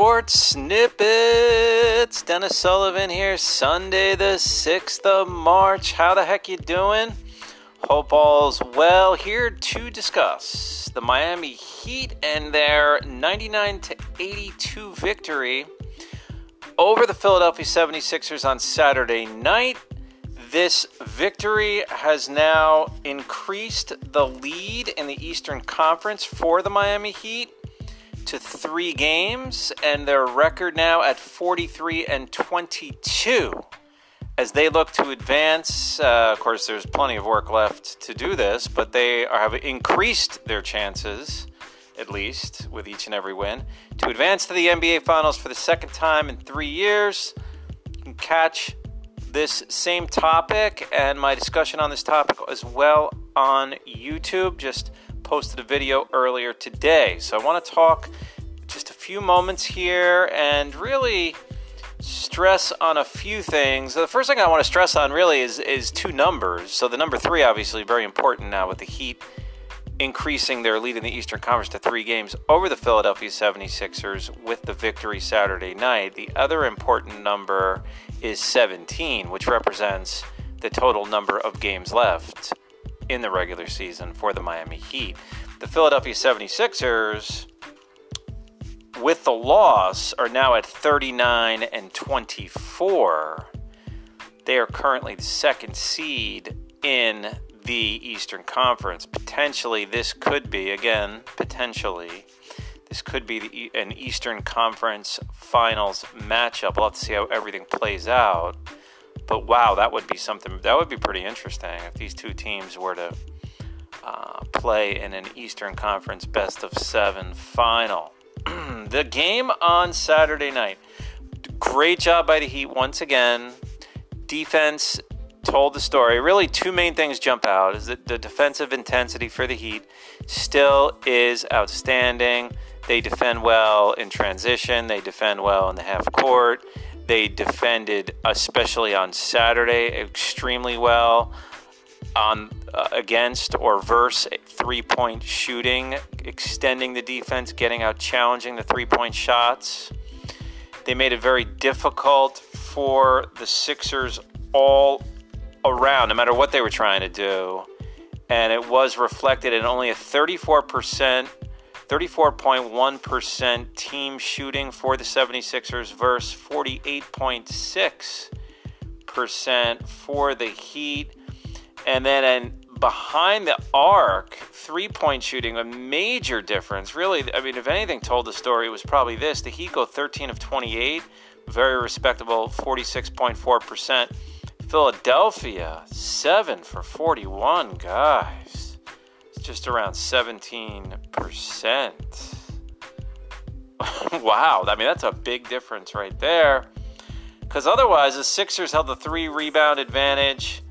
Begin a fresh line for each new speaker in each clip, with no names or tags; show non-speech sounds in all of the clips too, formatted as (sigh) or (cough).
Sports Snippets. Dennis Sullivan here. Sunday the 6th of March. How the heck you doing? Hope all's well. Here to discuss the Miami Heat and their 99 to 82 victory over the Philadelphia 76ers on Saturday night. This victory has now increased the lead in the Eastern Conference for the Miami Heat to three games, and their record now at 43 and 22 as they look to advance. Uh, of course, there's plenty of work left to do this, but they are, have increased their chances, at least with each and every win, to advance to the NBA Finals for the second time in three years. You can catch this same topic and my discussion on this topic as well on YouTube. Just posted a video earlier today. So I want to talk just a few moments here and really stress on a few things. The first thing I want to stress on really is is two numbers. So the number 3 obviously very important now with the Heat increasing their lead in the Eastern Conference to 3 games over the Philadelphia 76ers with the victory Saturday night. The other important number is 17, which represents the total number of games left in the regular season for the Miami Heat. The Philadelphia 76ers, with the loss, are now at 39 and 24. They are currently the second seed in the Eastern Conference. Potentially, this could be, again, potentially, this could be the, an Eastern Conference Finals matchup. We'll have to see how everything plays out. But wow, that would be something. That would be pretty interesting if these two teams were to uh, play in an Eastern Conference best of seven final. (clears throat) the game on Saturday night. Great job by the Heat once again. Defense told the story. Really, two main things jump out: is that the defensive intensity for the Heat still is outstanding. They defend well in transition. They defend well in the half court. They defended, especially on Saturday, extremely well on uh, against or verse three point shooting, extending the defense, getting out, challenging the three point shots. They made it very difficult for the Sixers all around, no matter what they were trying to do. And it was reflected in only a 34% 34.1% team shooting for the 76ers versus 48.6% for the Heat. And then and behind the arc, three point shooting, a major difference. Really, I mean, if anything told the story, it was probably this. The Heat go 13 of 28, very respectable 46.4%. Philadelphia, 7 for 41, guys just around 17%. (laughs) wow, I mean, that's a big difference right there. Because otherwise, the Sixers held the three rebound advantage,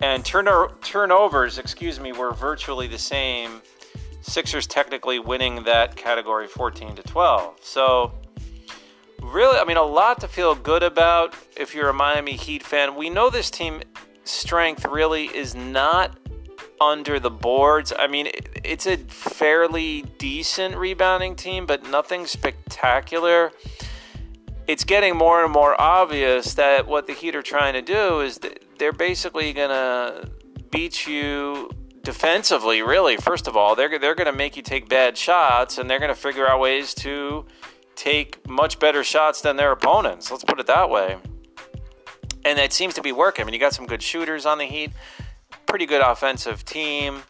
and turno- turnovers, excuse me, were virtually the same. Sixers technically winning that category 14 to 12. So, really, I mean, a lot to feel good about if you're a Miami Heat fan. We know this team strength really is not under the boards. I mean, it's a fairly decent rebounding team, but nothing spectacular. It's getting more and more obvious that what the Heat are trying to do is they're basically going to beat you defensively, really. First of all, they're, they're going to make you take bad shots, and they're going to figure out ways to take much better shots than their opponents. Let's put it that way. And it seems to be working. I mean, you got some good shooters on the Heat pretty good offensive team.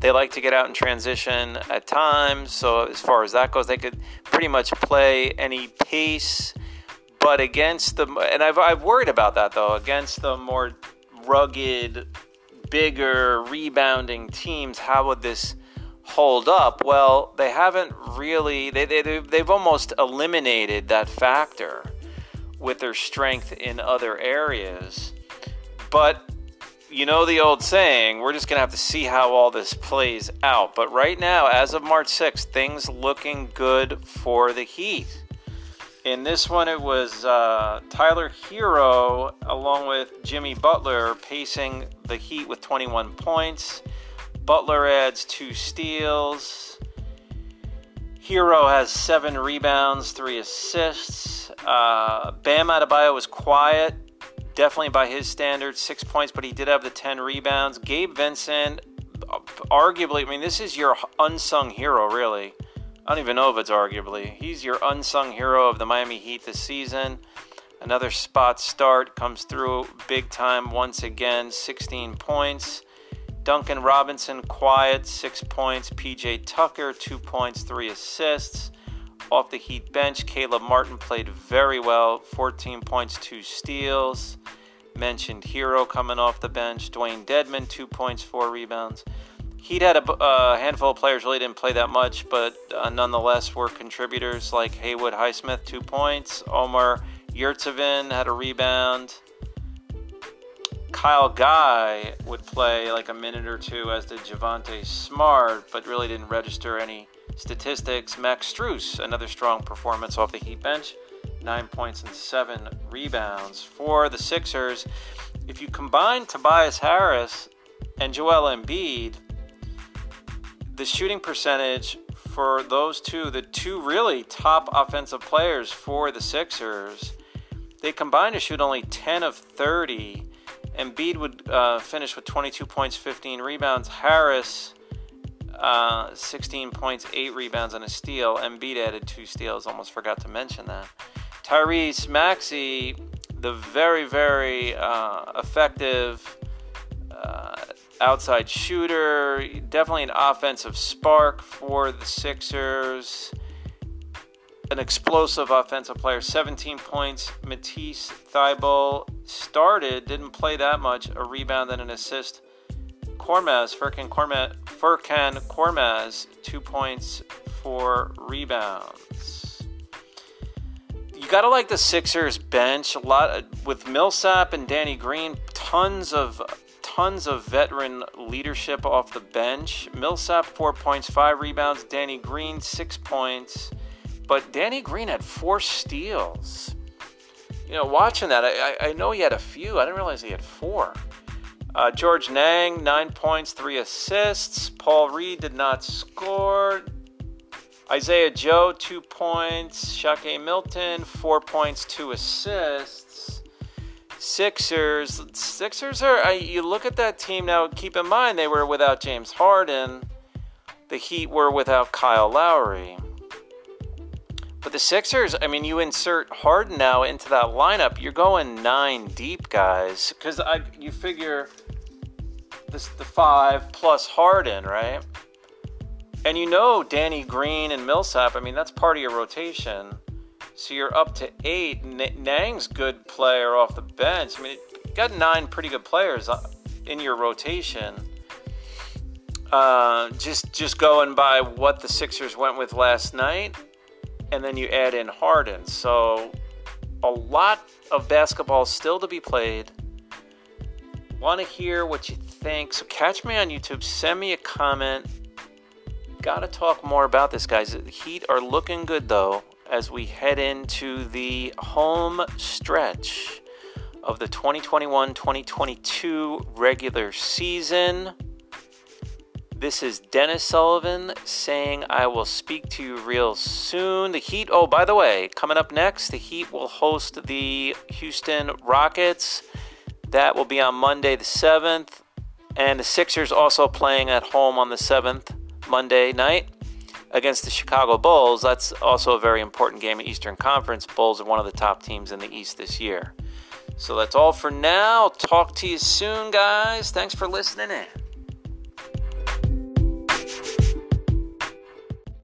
They like to get out in transition at times. So, as far as that goes, they could pretty much play any pace. But against the, and I've, I've worried about that though, against the more rugged, bigger, rebounding teams, how would this hold up? Well, they haven't really, they, they, they've almost eliminated that factor with their strength in other areas. But you know the old saying, we're just going to have to see how all this plays out. But right now, as of March 6th, things looking good for the Heat. In this one, it was uh, Tyler Herro along with Jimmy Butler pacing the Heat with 21 points. Butler adds two steals. Herro has seven rebounds, three assists. Uh, Bam Adebayo was quiet, definitely by his standards, six points, but he did have the 10 rebounds. Gabe Vincent, arguably, I mean, this is your unsung hero, really. I don't even know if it's arguably. He's your unsung hero of the Miami Heat this season. Another spot start comes through big time once again, 16 points. Duncan Robinson, quiet, six points. PJ Tucker, two points, three assists. Off the Heat bench, Caleb Martin played very well, 14 points, two steals. Mentioned Herro coming off the bench. Dewayne Dedmon, two points, four rebounds. Heat had a uh, handful of players really didn't play that much, but uh, nonetheless were contributors like Haywood Highsmith, two points. Omar Yurtseven had a rebound. Kyle Guy would play like a minute or two, as did Javonte Smart, but really didn't register any statistics. Max Strus, another strong performance off the Heat bench, nine points and seven rebounds. For the Sixers, if you combine Tobias Harris and Joel Embiid, the shooting percentage for those two, the two really top offensive players for the Sixers, they combined to shoot only 10 of 30 Embiid would uh, finish with 22 points, 15 rebounds. Harris, uh, 16 points, 8 rebounds, and a steal. Embiid added two steals. Almost forgot to mention that. Tyrese Maxey, the very, very uh, effective uh, outside shooter. Definitely an offensive spark for the Sixers an explosive offensive player. 17 points. Matisse Thybulle started, didn't play that much. A rebound and an assist. Korkmaz, Furkan Korkmaz, Furkan Korkmaz, two points, four rebounds. You gotta like the Sixers bench a lot with Millsap and Danny Green. Tons of tons of veteran leadership off the bench. Millsap four points, five rebounds. Danny Green six points. But Danny Green had four steals. You know, watching that, I, I know he had a few. I didn't realize he had four. Uh, Georges Niang, nine points, three assists. Paul Reed did not score. Isaiah Joe, two points. Shake Milton, four points, two assists. Sixers. Sixers are. I, you look at that team now. Keep in mind they were without James Harden. The Heat were without Kyle Lowry. But the Sixers, I mean, you insert Harden now into that lineup, you're going nine deep, guys. Because you figure this the five plus Harden, right? And you know Danny Green and Millsap. I mean, that's part of your rotation. So you're up to eight. Niang's good player off the bench. I mean, you got nine pretty good players uh, in your rotation. Uh, just just going by what the Sixers went with last night, and then you add in Harden. So a lot of basketball still to be played. Want to hear what you think? So catch me on YouTube. Send me a comment. Got to talk more about this, guys. The Heat are looking good though as we head into the home stretch of the 2021-2022 regular season. This is Dennis Sullivan saying I will speak to you real soon. The Heat, oh, by the way, coming up next, the Heat will host the Houston Rockets. That will be on Monday the 7th. And the Sixers also playing at home on the 7th, Monday night, against the Chicago Bulls. That's also a very important game in Eastern Conference. Bulls are one of the top teams in the East this year. So that's all for now. Talk to you soon, guys. Thanks for listening in.